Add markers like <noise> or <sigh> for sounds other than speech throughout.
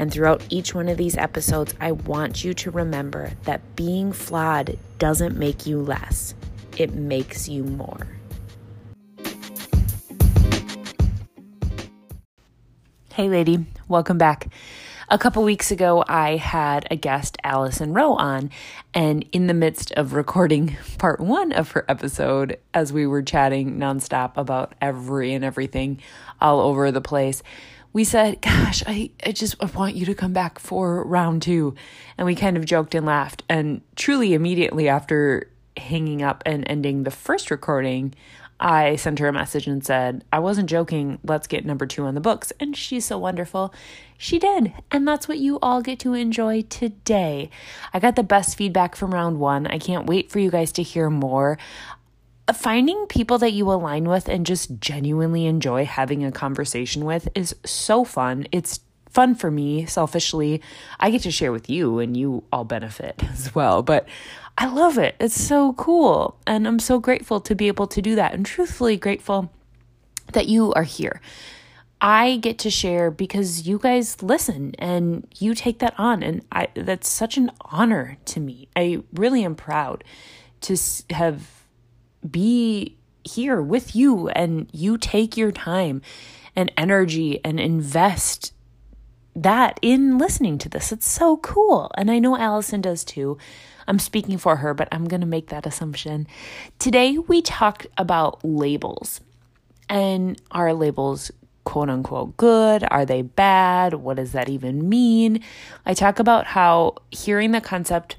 And throughout each one of these episodes, I want you to remember that being flawed doesn't make you less, it makes you more. Hey, lady, welcome back. A couple weeks ago, I had a guest, Allison Rowe, on, and in the midst of recording <laughs> part one of her episode, as we were chatting nonstop about every and everything all over the place, we said, Gosh, I, I just I want you to come back for round two. And we kind of joked and laughed. And truly, immediately after hanging up and ending the first recording, I sent her a message and said, I wasn't joking. Let's get number two on the books. And she's so wonderful. She did. And that's what you all get to enjoy today. I got the best feedback from round one. I can't wait for you guys to hear more finding people that you align with and just genuinely enjoy having a conversation with is so fun. It's fun for me selfishly. I get to share with you and you all benefit <laughs> as well. But I love it. It's so cool. And I'm so grateful to be able to do that and truthfully grateful that you are here. I get to share because you guys listen and you take that on and I that's such an honor to me. I really am proud to have be here with you and you take your time and energy and invest that in listening to this. It's so cool. And I know Allison does too. I'm speaking for her, but I'm going to make that assumption. Today, we talked about labels. And are labels quote unquote good? Are they bad? What does that even mean? I talk about how hearing the concept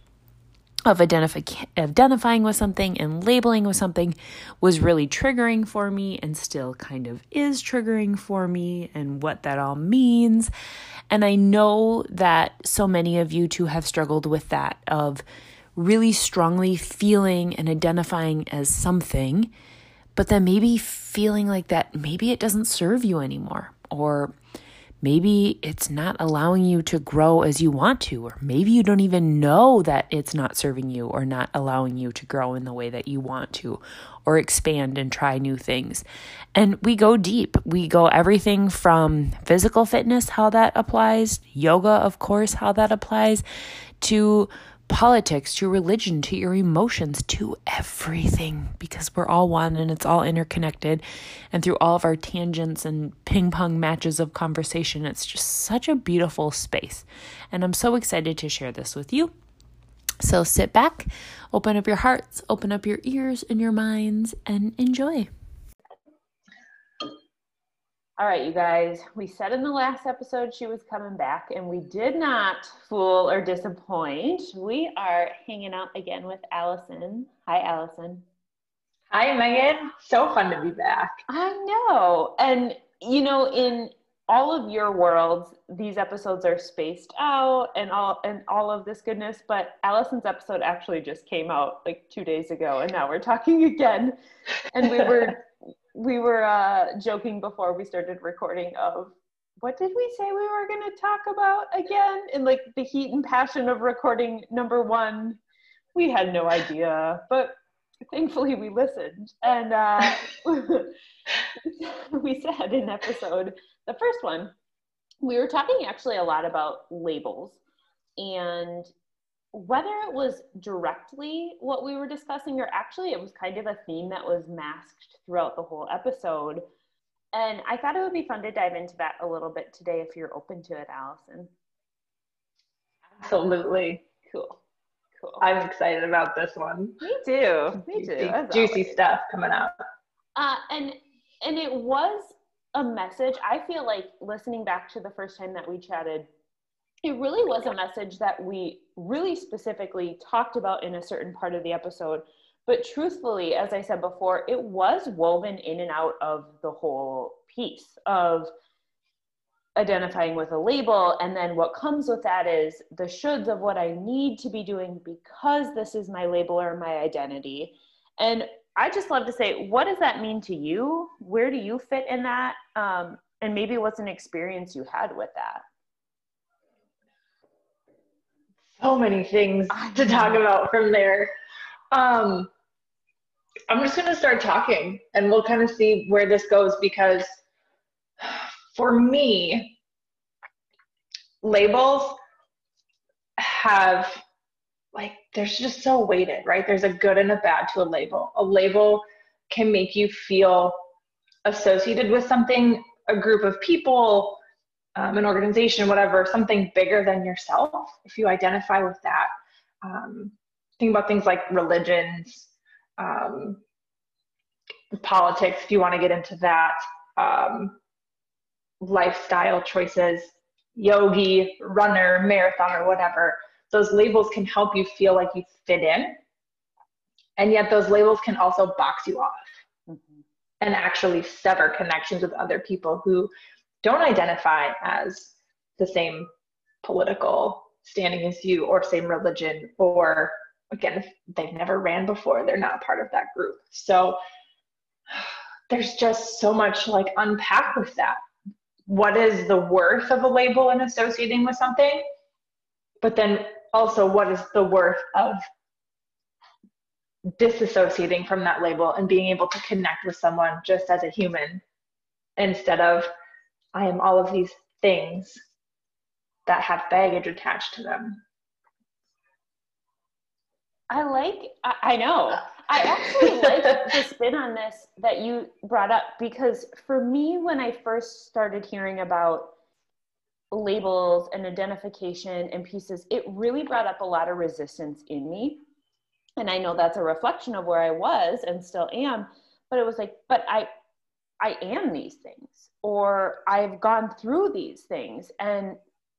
of identifi- identifying with something and labeling with something was really triggering for me and still kind of is triggering for me and what that all means. And I know that so many of you too have struggled with that of really strongly feeling and identifying as something, but then maybe feeling like that maybe it doesn't serve you anymore or Maybe it's not allowing you to grow as you want to, or maybe you don't even know that it's not serving you or not allowing you to grow in the way that you want to, or expand and try new things. And we go deep. We go everything from physical fitness, how that applies, yoga, of course, how that applies, to politics, to religion, to your emotions, to everything, because we're all one and it's all interconnected. And through all of our tangents and ping pong matches of conversation, it's just such a beautiful space. And I'm so excited to share this with you. So sit back, open up your hearts, open up your ears and your minds, and enjoy. All right, you guys, we said in the last episode she was coming back, and we did not fool or disappoint. We are hanging out again with Allison. Hi, Allison. Hi, Megan. So fun to be back. I know. And, you know, in all of your worlds, these episodes are spaced out and all and all of this goodness, but Allison's episode actually just came out like 2 days ago and now we're talking again. And we were <laughs> we were uh, joking before we started recording of what did we say we were going to talk about again? In like the heat and passion of recording number one we had no idea but thankfully we listened. And uh, <laughs> we said in episode the first one we were talking actually a lot about labels. And whether it was directly what we were discussing or actually it was kind of a theme that was masked throughout the whole episode. And I thought it would be fun to dive into that a little bit today if you're open to it, Allison. Absolutely. Cool. Cool. I'm excited about this one. Me too. Me too. Juicy, juicy stuff coming up. Uh, and and it was a message. I feel like listening back to the first time that we chatted, it really was a message that we really specifically talked about in a certain part of the episode. But truthfully, as I said before, it was woven in and out of the whole piece of identifying with a label. And then what comes with that is the shoulds of what i need to be doing because this is my label or my identity. And i just love to say what does that mean to you? Where do you fit in that? Um, and maybe what's an experience you had with that so many things to talk about from there um, i'm just going to start talking and we'll kind of see where this goes because for me, labels have like there's just so weighted, right? There's a good and a bad to a label. A label can make you feel associated with something, a group of people, um, an organization, whatever, something bigger than yourself. If you identify with that, um, think about things like religions, um, politics, if you want to get into that. Um, lifestyle choices, yogi, runner, marathoner, whatever, those labels can help you feel like you fit in. And yet those labels can also box you off mm-hmm. and actually sever connections with other people who don't identify as the same political standing as you or same religion or again if they've never ran before they're not part of that group. So <sighs> there's just so much like unpack with that. What is the worth of a label and associating with something, but then also what is the worth of disassociating from that label and being able to connect with someone just as a human instead of I am all of these things that have baggage attached to them. I like, I, I know. I actually <laughs> like the spin on this that you brought up because for me, when I first started hearing about labels and identification and pieces, it really brought up a lot of resistance in me. And I know that's a reflection of where I was and still am, but it was like, but I I am these things or I've gone through these things and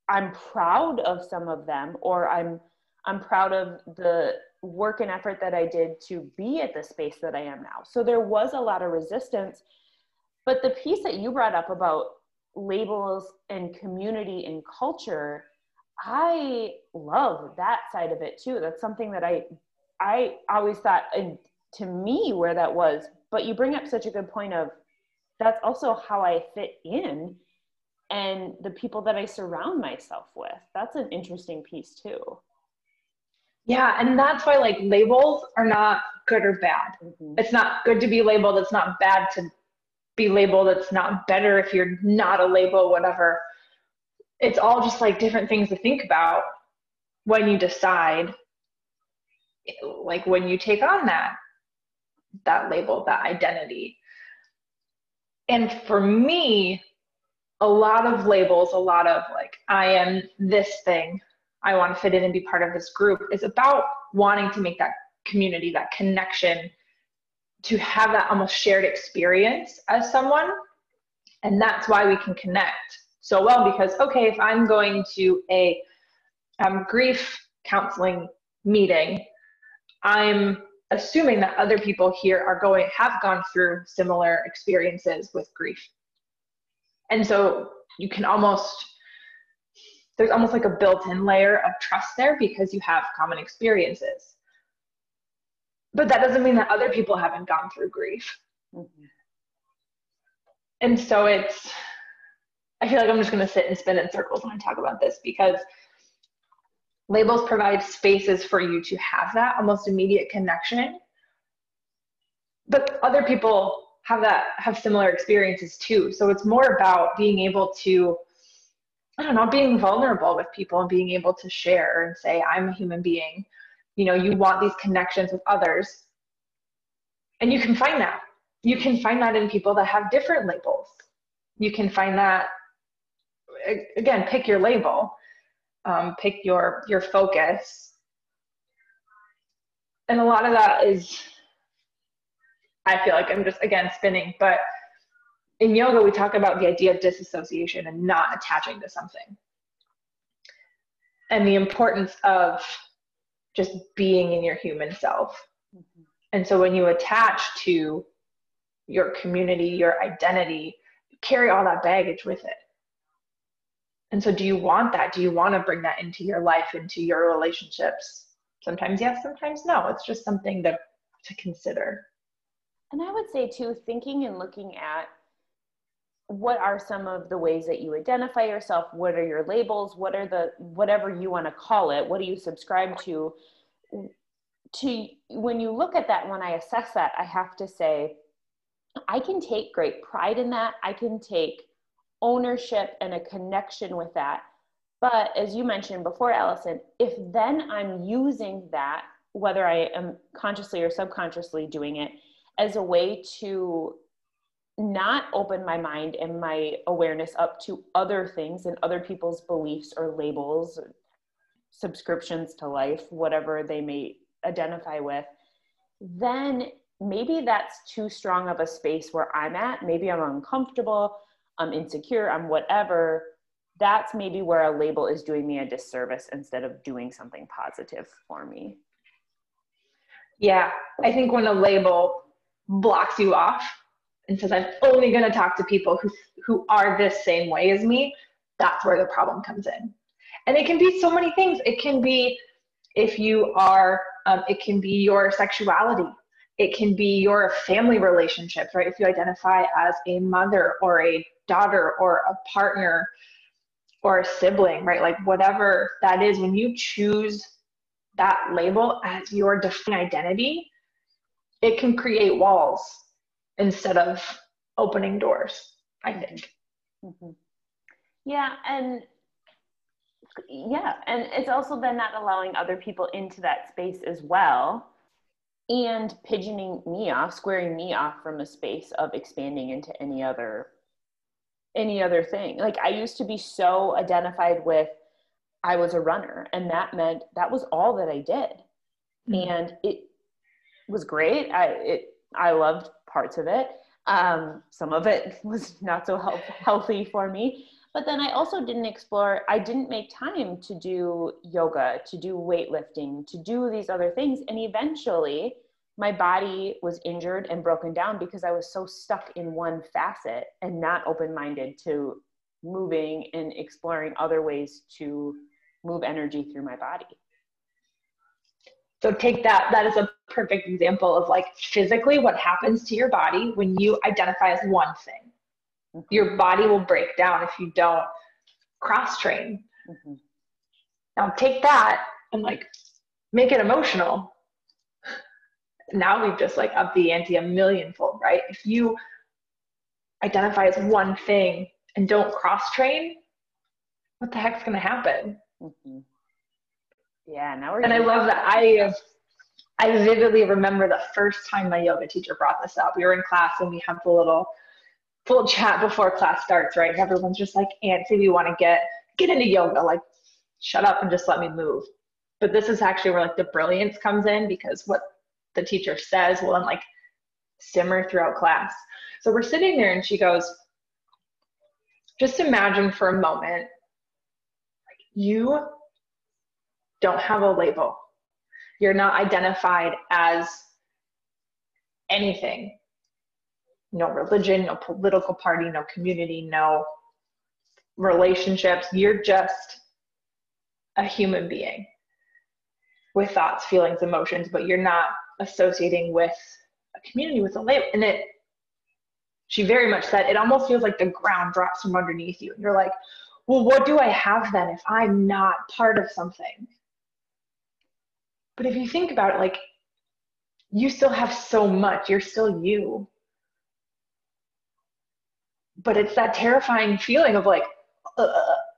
I'm proud of some of them or I'm I'm proud of the work and effort that I did to be at the space that I am now. So there was a lot of resistance. But the piece that you brought up about labels and community and culture, I love that side of it too. That's something that I I always thought and to me where that was, but you bring up such a good point of that's also how I fit in and the people that I surround myself with. That's an interesting piece too. Yeah, and that's why like labels are not good or bad. Mm-hmm. It's not good to be labeled, it's not bad to be labeled, it's not better if you're not a label, whatever. It's all just like different things to think about when you decide like when you take on that that label, that identity. And for me, a lot of labels, a lot of like I am this thing, I want to fit in and be part of this group is about wanting to make that community, that connection, to have that almost shared experience as someone. And that's why we can connect so well because, okay, if I'm going to a um, grief counseling meeting, I'm assuming that other people here are going have gone through similar experiences with grief. And so you can almost there's almost like a built-in layer of trust there because you have common experiences but that doesn't mean that other people haven't gone through grief mm-hmm. and so it's i feel like i'm just going to sit and spin in circles when i talk about this because labels provide spaces for you to have that almost immediate connection but other people have that have similar experiences too so it's more about being able to I don't know, being vulnerable with people and being able to share and say, I'm a human being. You know, you want these connections with others. And you can find that. You can find that in people that have different labels. You can find that, again, pick your label, um, pick your, your focus. And a lot of that is, I feel like I'm just, again, spinning, but in yoga, we talk about the idea of disassociation and not attaching to something. And the importance of just being in your human self. Mm-hmm. And so when you attach to your community, your identity, you carry all that baggage with it. And so, do you want that? Do you want to bring that into your life, into your relationships? Sometimes yes, sometimes no. It's just something to, to consider. And I would say, too, thinking and looking at what are some of the ways that you identify yourself what are your labels what are the whatever you want to call it what do you subscribe to to when you look at that when i assess that i have to say i can take great pride in that i can take ownership and a connection with that but as you mentioned before allison if then i'm using that whether i am consciously or subconsciously doing it as a way to not open my mind and my awareness up to other things and other people's beliefs or labels, subscriptions to life, whatever they may identify with, then maybe that's too strong of a space where I'm at. Maybe I'm uncomfortable, I'm insecure, I'm whatever. That's maybe where a label is doing me a disservice instead of doing something positive for me. Yeah, I think when a label blocks you off and says i'm only going to talk to people who who are this same way as me that's where the problem comes in and it can be so many things it can be if you are um, it can be your sexuality it can be your family relationships right if you identify as a mother or a daughter or a partner or a sibling right like whatever that is when you choose that label as your defining identity it can create walls instead of opening doors, I think. Mm-hmm. Yeah, and yeah, and it's also then not allowing other people into that space as well and pigeoning me off, squaring me off from a space of expanding into any other any other thing. Like I used to be so identified with I was a runner and that meant that was all that I did. Mm-hmm. And it was great. I it I loved parts of it. Um, some of it <laughs> was not so health, healthy for me. But then I also didn't explore, I didn't make time to do yoga, to do weightlifting, to do these other things. And eventually, my body was injured and broken down because I was so stuck in one facet and not open minded to moving and exploring other ways to move energy through my body. So take that, that is a perfect example of like physically what happens to your body when you identify as one thing. Mm-hmm. Your body will break down if you don't cross train. Mm-hmm. Now take that and like make it emotional. Now we've just like upped the ante a millionfold, right? If you identify as one thing and don't cross train, what the heck's gonna happen? Mm-hmm. Yeah, now we're. And I love that. I I vividly remember the first time my yoga teacher brought this up. We were in class and we have the little full chat before class starts, right? Everyone's just like antsy. We want to get get into yoga. Like, shut up and just let me move. But this is actually where like the brilliance comes in because what the teacher says will then like simmer throughout class. So we're sitting there and she goes, just imagine for a moment, like you don't have a label. You're not identified as anything. No religion, no political party, no community, no relationships. You're just a human being with thoughts, feelings, emotions, but you're not associating with a community with a label. And it, she very much said, it almost feels like the ground drops from underneath you. And you're like, well, what do I have then if I'm not part of something? But if you think about it, like you still have so much, you're still you. But it's that terrifying feeling of like, uh,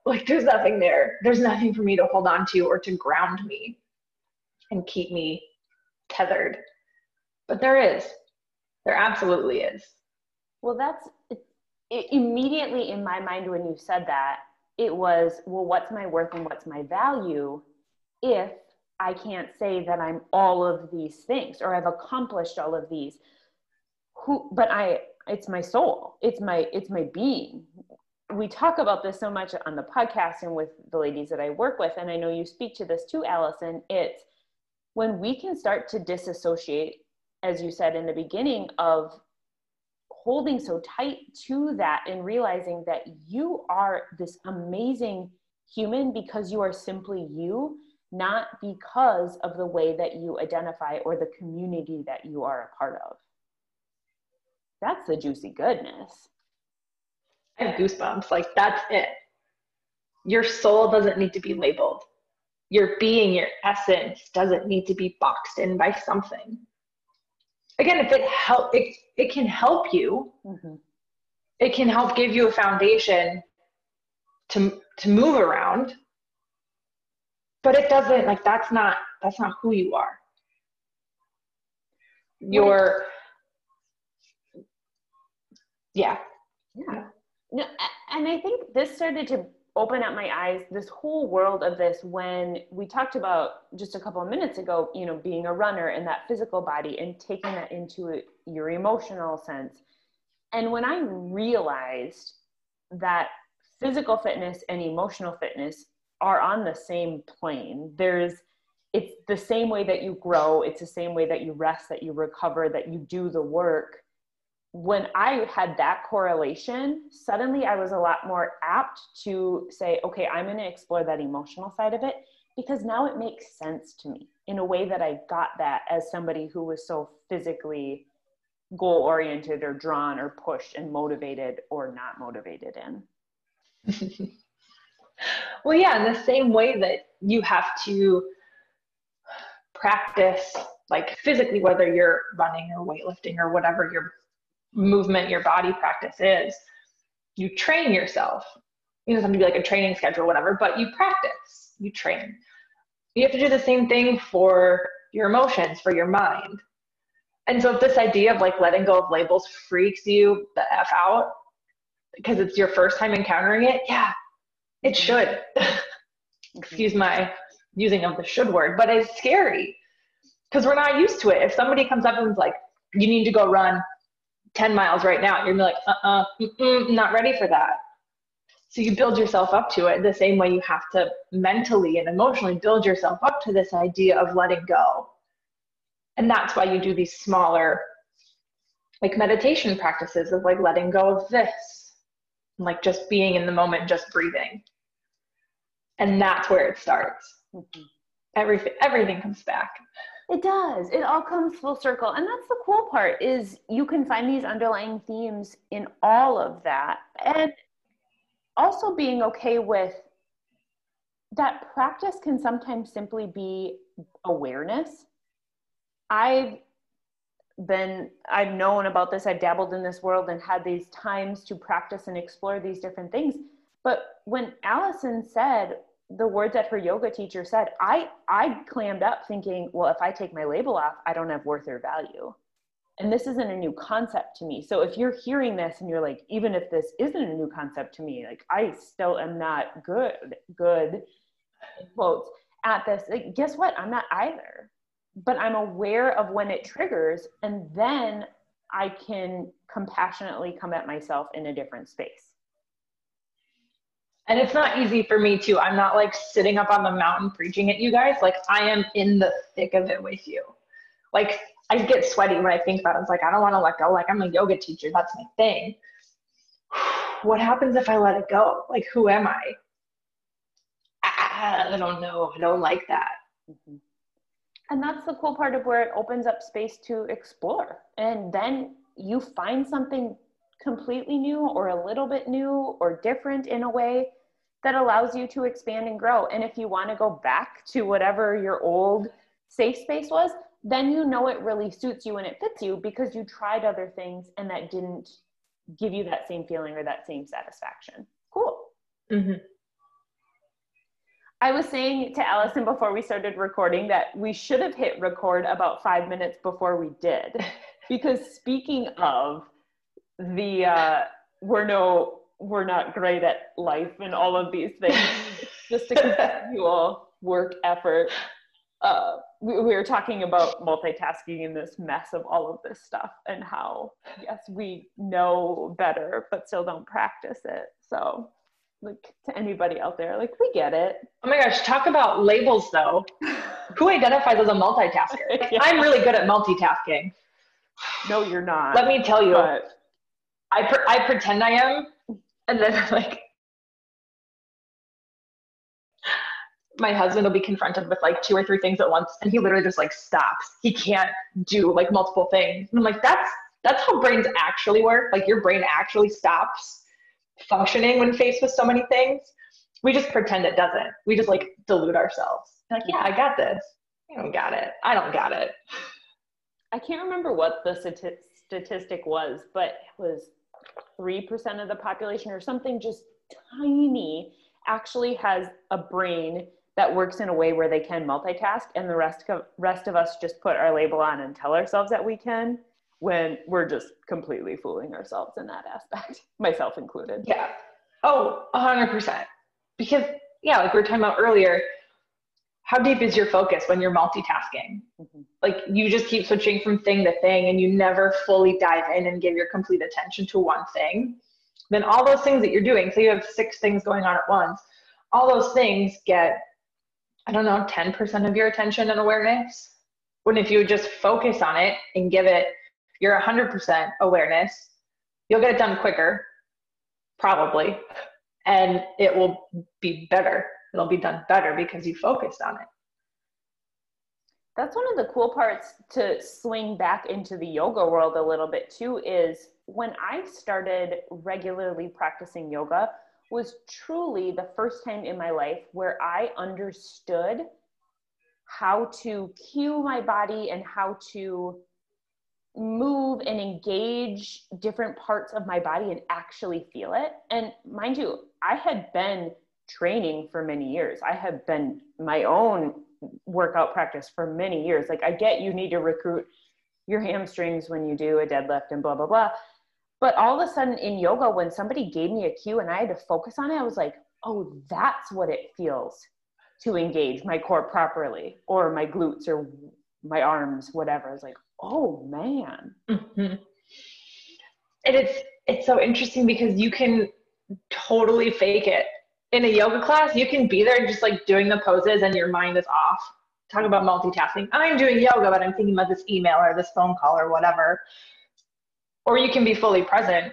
like there's nothing there. There's nothing for me to hold on to or to ground me and keep me tethered. But there is. There absolutely is. Well, that's it, immediately in my mind when you said that, it was, well, what's my worth and what's my value if I can't say that I'm all of these things or I've accomplished all of these. Who, but I, it's my soul. It's my, it's my being. We talk about this so much on the podcast and with the ladies that I work with. And I know you speak to this too, Allison. It's when we can start to disassociate, as you said in the beginning, of holding so tight to that and realizing that you are this amazing human because you are simply you, not because of the way that you identify or the community that you are a part of. That's the juicy goodness. I have goosebumps. Like, that's it. Your soul doesn't need to be labeled. Your being, your essence doesn't need to be boxed in by something. Again, if it help, it, it can help you. Mm-hmm. It can help give you a foundation to to move around. But it doesn't like that's not that's not who you are. You're yeah. Yeah. No, and I think this started to open up my eyes this whole world of this when we talked about just a couple of minutes ago you know being a runner and that physical body and taking that into your emotional sense. And when i realized that physical fitness and emotional fitness are on the same plane there's it's the same way that you grow it's the same way that you rest that you recover that you do the work when I had that correlation, suddenly I was a lot more apt to say, okay, I'm going to explore that emotional side of it because now it makes sense to me in a way that I got that as somebody who was so physically goal oriented or drawn or pushed and motivated or not motivated in. <laughs> well, yeah, in the same way that you have to practice like physically, whether you're running or weightlifting or whatever you're movement your body practice is you train yourself. You know something be like a training schedule whatever but you practice you train. You have to do the same thing for your emotions for your mind. And so if this idea of like letting go of labels freaks you the f out because it's your first time encountering it yeah it mm-hmm. should. <laughs> Excuse my using of the should word but it's scary because we're not used to it. If somebody comes up and is like you need to go run 10 miles right now. You're like, uh uh-uh, not ready for that. So you build yourself up to it the same way you have to mentally and emotionally build yourself up to this idea of letting go. And that's why you do these smaller, like meditation practices of like letting go of this, like just being in the moment, just breathing. And that's where it starts. Mm-hmm. Everything, everything comes back. It does. It all comes full circle. And that's the cool part is you can find these underlying themes in all of that. And also being okay with that practice can sometimes simply be awareness. I've been I've known about this, I've dabbled in this world and had these times to practice and explore these different things. But when Allison said, the words that her yoga teacher said, I I clammed up thinking, well, if I take my label off, I don't have worth or value. And this isn't a new concept to me. So if you're hearing this and you're like, even if this isn't a new concept to me, like I still am not good, good quotes at this, like, guess what? I'm not either. But I'm aware of when it triggers, and then I can compassionately come at myself in a different space. And it's not easy for me too. I'm not like sitting up on the mountain preaching at you guys. Like I am in the thick of it with you. Like I get sweaty when I think about it. It's like I don't want to let go. Like I'm a yoga teacher. That's my thing. <sighs> What happens if I let it go? Like who am I? I don't know. I don't like that. Mm-hmm. And that's the cool part of where it opens up space to explore. And then you find something completely new or a little bit new or different in a way that allows you to expand and grow. And if you want to go back to whatever your old safe space was, then you know it really suits you and it fits you because you tried other things and that didn't give you that same feeling or that same satisfaction. Cool. Mm-hmm. I was saying to Allison before we started recording that we should have hit record about five minutes before we did. <laughs> because speaking of the uh, we're no we're not great at life and all of these things. <laughs> just a continual work effort. Uh, we, we were talking about multitasking in this mess of all of this stuff and how yes we know better but still don't practice it. So like to anybody out there, like we get it. Oh my gosh, talk about labels though. <laughs> Who identifies as a multitasker? <laughs> yeah. I'm really good at multitasking. No, you're not. Let me tell you. But I I pretend I am, and then like my husband will be confronted with like two or three things at once, and he literally just like stops. He can't do like multiple things. And I'm like, that's that's how brains actually work. Like your brain actually stops functioning when faced with so many things. We just pretend it doesn't. We just like delude ourselves. Like, yeah, I got this. I don't got it. I don't got it. I can't remember what the statistic was, but it was 3% of the population or something just tiny actually has a brain that works in a way where they can multitask and the rest of, rest of us just put our label on and tell ourselves that we can when we're just completely fooling ourselves in that aspect <laughs> myself included. Yeah. Oh 100% because yeah like we were talking about earlier how deep is your focus when you're multitasking? Mm-hmm. like you just keep switching from thing to thing and you never fully dive in and give your complete attention to one thing. Then all those things that you're doing so you have six things going on at once all those things get i don't know 10% of your attention and awareness. When if you just focus on it and give it your 100% awareness you'll get it done quicker probably and it will be better it'll be done better because you focused on it that's one of the cool parts to swing back into the yoga world a little bit too is when i started regularly practicing yoga was truly the first time in my life where i understood how to cue my body and how to move and engage different parts of my body and actually feel it. And mind you, I had been training for many years. I have been my own workout practice for many years. Like I get you need to recruit your hamstrings when you do a deadlift and blah blah blah. But all of a sudden in yoga when somebody gave me a cue and I had to focus on it, I was like, "Oh, that's what it feels to engage my core properly or my glutes or my arms, whatever." I was like, "Oh, man." Mm-hmm. And it's it's so interesting because you can totally fake it in a yoga class, you can be there just like doing the poses and your mind is off. Talk about multitasking. I'm doing yoga, but I'm thinking about this email or this phone call or whatever. Or you can be fully present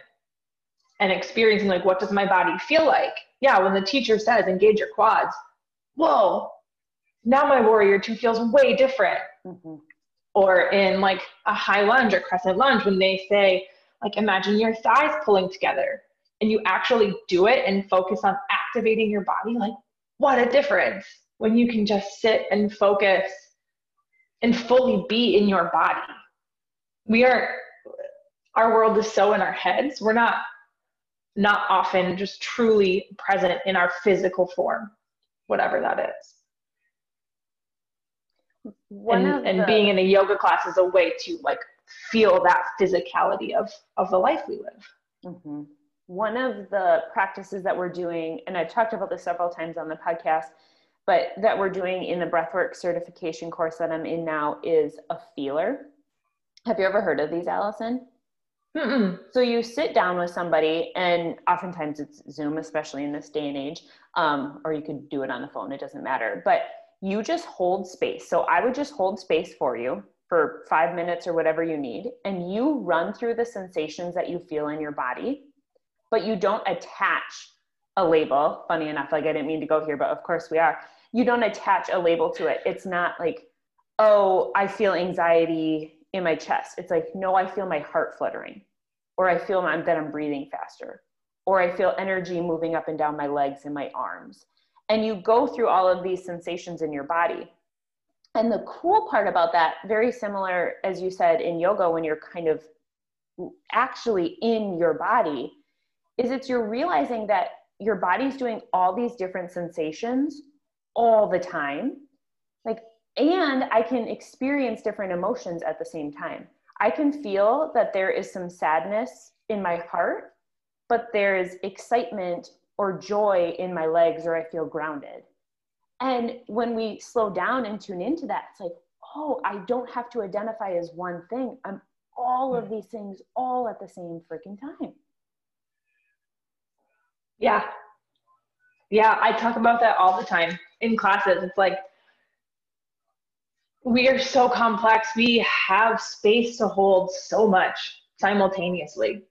and experiencing like what does my body feel like? Yeah, when the teacher says engage your quads, whoa, now my warrior two feels way different. Mm-hmm. Or in like a high lunge or crescent lunge, when they say, like imagine your thighs pulling together and you actually do it and focus on activating your body, like what a difference when you can just sit and focus and fully be in your body. We are, our world is so in our heads. We're not, not often just truly present in our physical form, whatever that is. One and, and the, being in a yoga class is a way to like feel that physicality of of the life we live. Mm-hmm one of the practices that we're doing, and I've talked about this several times on the podcast, but that we're doing in the breathwork certification course that I'm in now is a feeler. Have you ever heard of these, Allison? Mm-mm. So you sit down with somebody, and oftentimes it's Zoom, especially in this day and age, um, or you could do it on the phone. It doesn't matter. But you just hold space. So I would just hold space for you for five minutes or whatever you need, and you run through the sensations that you feel in your body but you don't attach a label. Funny enough, like I didn't mean to go here, but of course we are. You don't attach a label to it. It's not like, oh, I feel anxiety in my chest. It's like, no, I feel my heart fluttering, or I feel that I'm breathing faster, or I feel energy moving up and down my legs and my arms. And you go through all of these sensations in your body. And the cool part about that, very similar as you said in yoga, when you're kind of actually in your body, is it's you're realizing that your body's doing all these different sensations all the time. Like and i can experience different emotions at the same time. I can feel that there is some sadness in my heart but there is excitement or joy in my legs or i feel grounded. And when we slow down and tune into that it's like oh i don't have to identify as one thing. I'm all of hmm. these things all at the same freaking time yeah. Yeah, I talk about that all the time in classes. It's like we are so complex. We have space to hold so much simultaneously.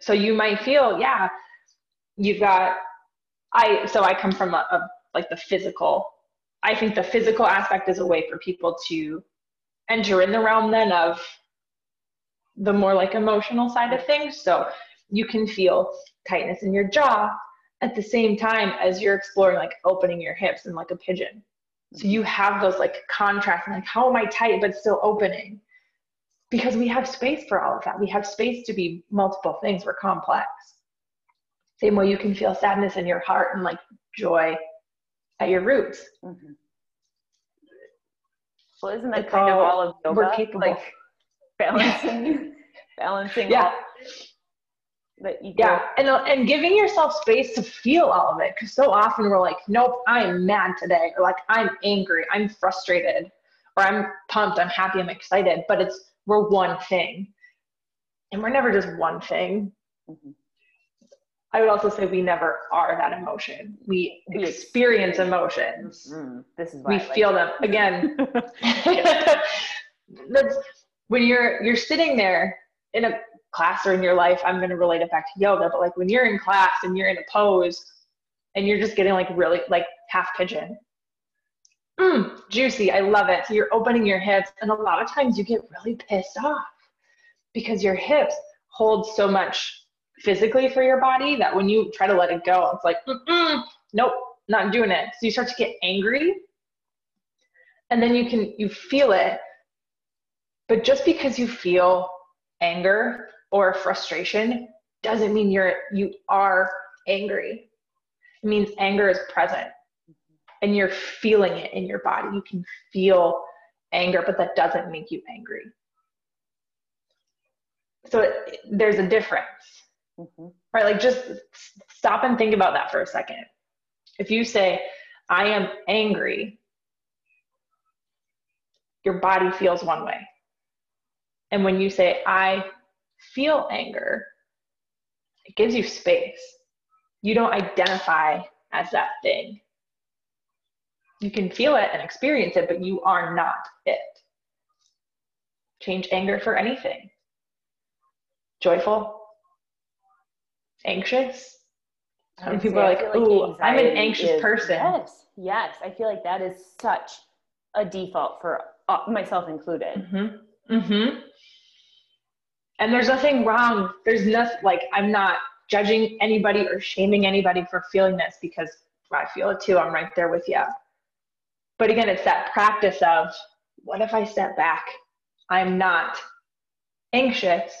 So you might feel, yeah, you've got, I, so I come from a, a like the physical. I think the physical aspect is a way for people to enter in the realm then of the more like emotional side of things. So you can feel tightness in your jaw at the same time as you're exploring like opening your hips and like a pigeon. So you have those like contrasts and like how am I tight but still opening? Because we have space for all of that. We have space to be multiple things. We're complex. Same way you can feel sadness in your heart and like joy at your roots. Mm-hmm. Well, isn't that it's kind all, of all of yoga? We're capable. Like balancing, <laughs> balancing. Yeah. That you yeah, and and giving yourself space to feel all of it, because so often we're like, nope, I am mad today, or like I'm angry, I'm frustrated, or I'm pumped, I'm happy, I'm excited. But it's we're one thing, and we're never just one thing. Mm-hmm. I would also say we never are that emotion. We experience emotions. Mm, this is we like feel them again. <laughs> <laughs> That's when you're you're sitting there in a class or in your life. I'm going to relate it back to yoga, but like when you're in class and you're in a pose and you're just getting like really like half pigeon. Mm, juicy. I love it. So you're opening your hips, and a lot of times you get really pissed off because your hips hold so much physically for your body that when you try to let it go, it's like, nope, not doing it. So you start to get angry and then you can, you feel it. But just because you feel anger or frustration doesn't mean you're, you are angry. It means anger is present and you're feeling it in your body. You can feel anger, but that doesn't make you angry. So it, there's a difference. Mm-hmm. Right? Like just stop and think about that for a second. If you say, I am angry, your body feels one way. And when you say, I feel anger, it gives you space. You don't identify as that thing. You can feel it and experience it, but you are not it. Change anger for anything. Joyful, anxious. And people are like, like "Ooh, I'm an anxious is, person." Yes, yes. I feel like that is such a default for uh, myself included. Mm-hmm. Mm-hmm. And there's nothing wrong. There's nothing like I'm not judging anybody or shaming anybody for feeling this because I feel it too. I'm right there with you. But again, it's that practice of what if I step back? I'm not anxious,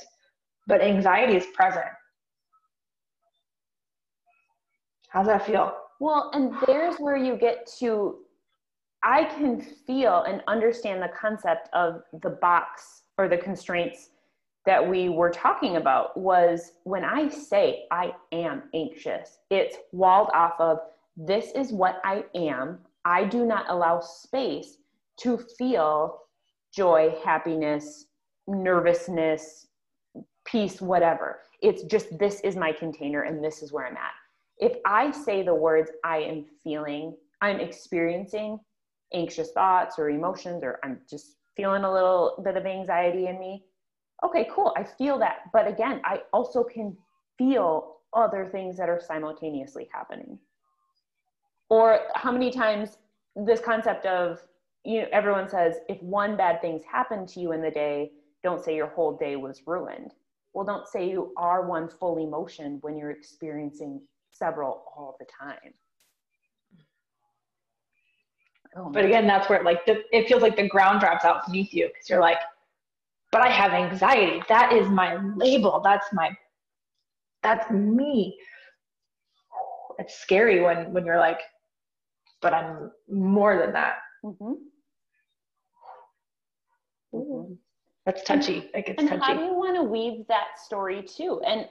but anxiety is present. How's that feel? Well, and there's where you get to, I can feel and understand the concept of the box or the constraints that we were talking about was when I say I am anxious, it's walled off of this is what I am. I do not allow space to feel joy, happiness, nervousness, peace, whatever. It's just this is my container and this is where I'm at if I say the words I am feeling, I'm experiencing anxious thoughts or emotions, or I'm just feeling a little bit of anxiety in me. Okay, cool. I feel that. But again, I also can feel other things that are simultaneously happening. Or how many times this concept of, you know, everyone says, if one bad thing's happened to you in the day, don't say your whole day was ruined. Well, don't say you are one full emotion when you're experiencing several all the time. Oh, but again, that's where like the, it feels like the ground drops out beneath you because you're like, but I have anxiety. That is my label. That's my, that's me. It's scary when when you're like, but I'm more than that. Mm-hmm. Mm-hmm. That's touchy. Like it's and touchy. how do you want to weave that story too? And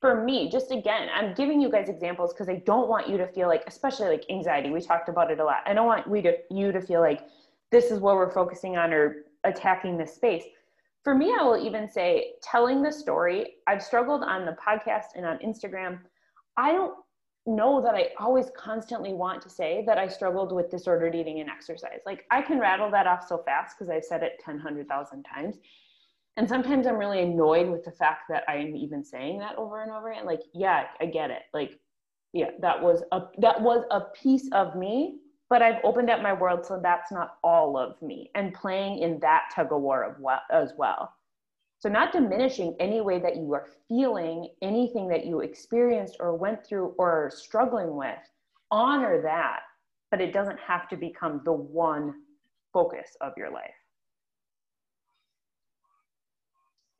for me, just again, I'm giving you guys examples because I don't want you to feel like, especially like anxiety. We talked about it a lot. I don't want we to you to feel like this is what we're focusing on or attacking this space. For me, I will even say telling the story. I've struggled on the podcast and on Instagram. I don't know that I always constantly want to say that I struggled with disordered eating and exercise. Like I can rattle that off so fast because I've said it 10, 100,000 times And sometimes I'm really annoyed with the fact that I'm even saying that over and over again. Like, yeah, I get it. Like, yeah, that was a that was a piece of me, but I've opened up my world so that's not all of me. And playing in that tug of war of well, as well. So not diminishing any way that you are feeling anything that you experienced or went through or are struggling with. Honor that, but it doesn't have to become the one focus of your life.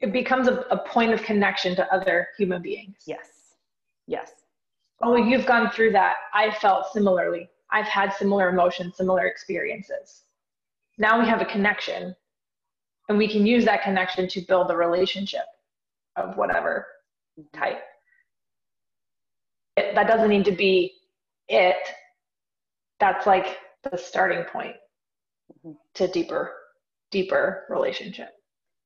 It becomes a, a point of connection to other human beings. Yes. Yes. Oh, you've gone through that. I felt similarly. I've had similar emotions, similar experiences. Now we have a connection, and we can use that connection to build a relationship of whatever type. It, that doesn't need to be it. That's like the starting point mm-hmm. to deeper, deeper relationship.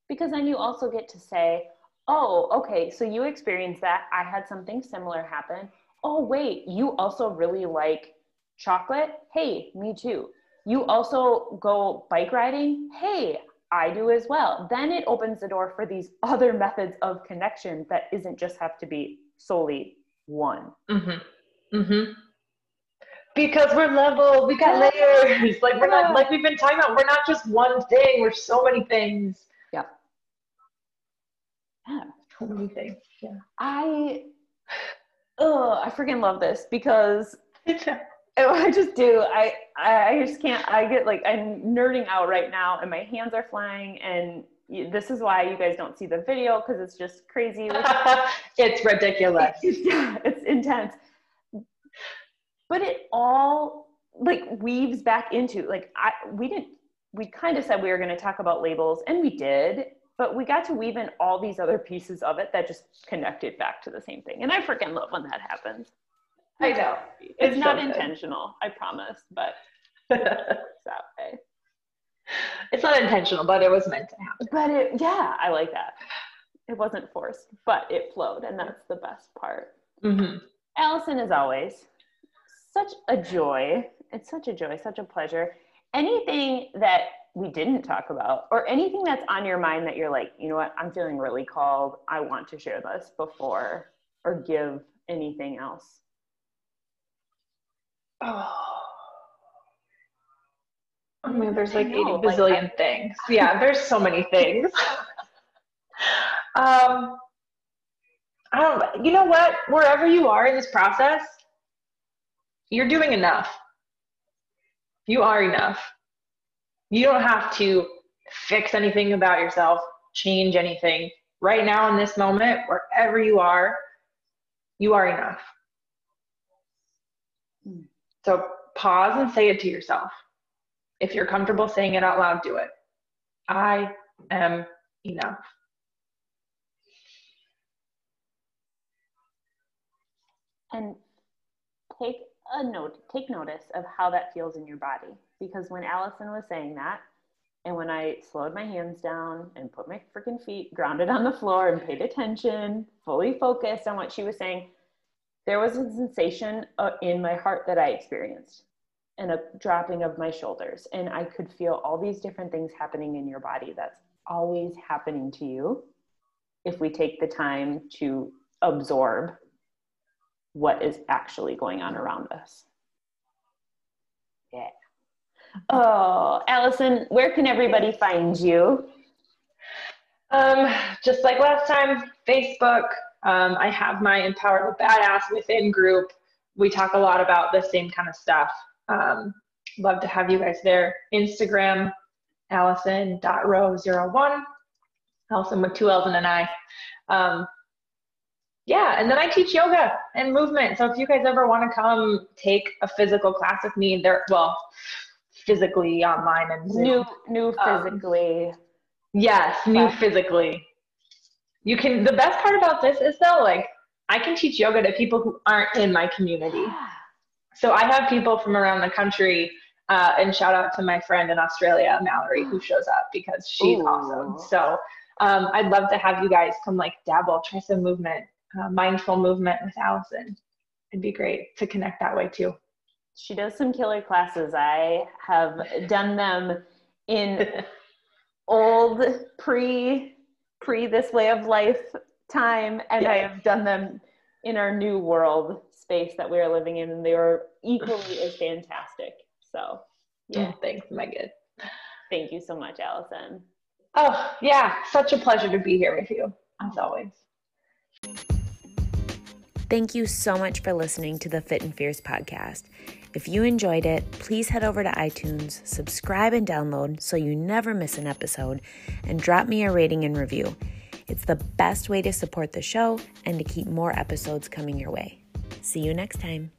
Because then you also get to say, oh, okay, so you experienced that. I had something similar happen. Oh, wait, you also really like chocolate? Hey, me too. You also go bike riding? Hey, I do as well. Then it opens the door for these <laughs> other methods of connection that isn't just have to be solely one. Mm-hmm. Mm-hmm. Because we're level, we got layers. Like we're not like we've been talking about, we're not just one thing, we're so many things. Yeah. Yeah. So many things. Yeah. I oh, I freaking love this because <laughs> Oh, <laughs> I just do. I I just can't. I get like I'm nerding out right now, and my hands are flying. And this is why you guys don't see the video because it's just crazy. <laughs> it's ridiculous. <laughs> It's, it's intense. But it all like weaves back into like I we didn't we kind of said we were going to talk about labels and we did but we got to weave in all these other pieces of it that just connected back to the same thing and i freaking love when that happens I know. It's, it's not so intentional, I promise, but <laughs> it's that way. It's not intentional, but it was meant to happen. But it, yeah, I like that. It wasn't forced, but it flowed, and that's the best part. Mm-hmm. Allison, as always, such a joy. It's such a joy, such a pleasure. Anything that we didn't talk about, or anything that's on your mind that you're like, you know what, I'm feeling really called. I want to share this before or give anything else Oh. I mean, there's like 80 bazillion like, things. Yeah, there's so many <laughs> things. um, I don't, you know what? Wherever you are in this process, you're doing enough. You are enough. You don't have to fix anything about yourself, change anything. Right now, in this moment, wherever you are, you are enough. So pause and say it to yourself. If you're comfortable saying it out loud, do it. I am enough. And take a note, take notice of how that feels in your body. Because when Allison was saying that, and when I slowed my hands down and put my freaking feet grounded on the floor and paid attention, fully focused on what she was saying, there was a sensation uh, in my heart that I experienced and a dropping of my shoulders. And I could feel all these different things happening in your body that's always happening to you if we take the time to absorb what is actually going on around us. Yeah. Oh, Allison, where can everybody find you? Um, just like last time, Facebook, um, I have my Empower the Badass Within group. We talk a lot about the same kind of stuff. Um, love to have you guys there. Instagram, allison.row01, Allison with two L's and an I. Um, yeah, and then I teach yoga and movement. So if you guys ever want to come take a physical class with me, there, well, physically online and Zoom. new, new um, physically. yes, new physically you can the best part about this is though like i can teach yoga to people who aren't in my community. So i have people from around the country uh, and shout out to my friend in australia mallory who shows up because she's Ooh. awesome. So um, i'd love to have you guys come like dabble try some movement uh, mindful movement with allison. It'd be great to connect that way too. She does some killer classes. I have done them in <laughs> old pre pre this way of life time, and yeah. I have done them in our new world space that we are living in, and they were equally as <sighs> fantastic. So, yeah. Oh, thanks, Megan. Thank you so much, Allison. Oh, yeah, such a pleasure to be here with you, as always. Thank you so much for listening to the Fit and Fierce podcast. If you enjoyed it, please head over to iTunes, subscribe and download so you never miss an episode, and drop me a rating and review. It's the best way to support the show and to keep more episodes coming your way. See you next time.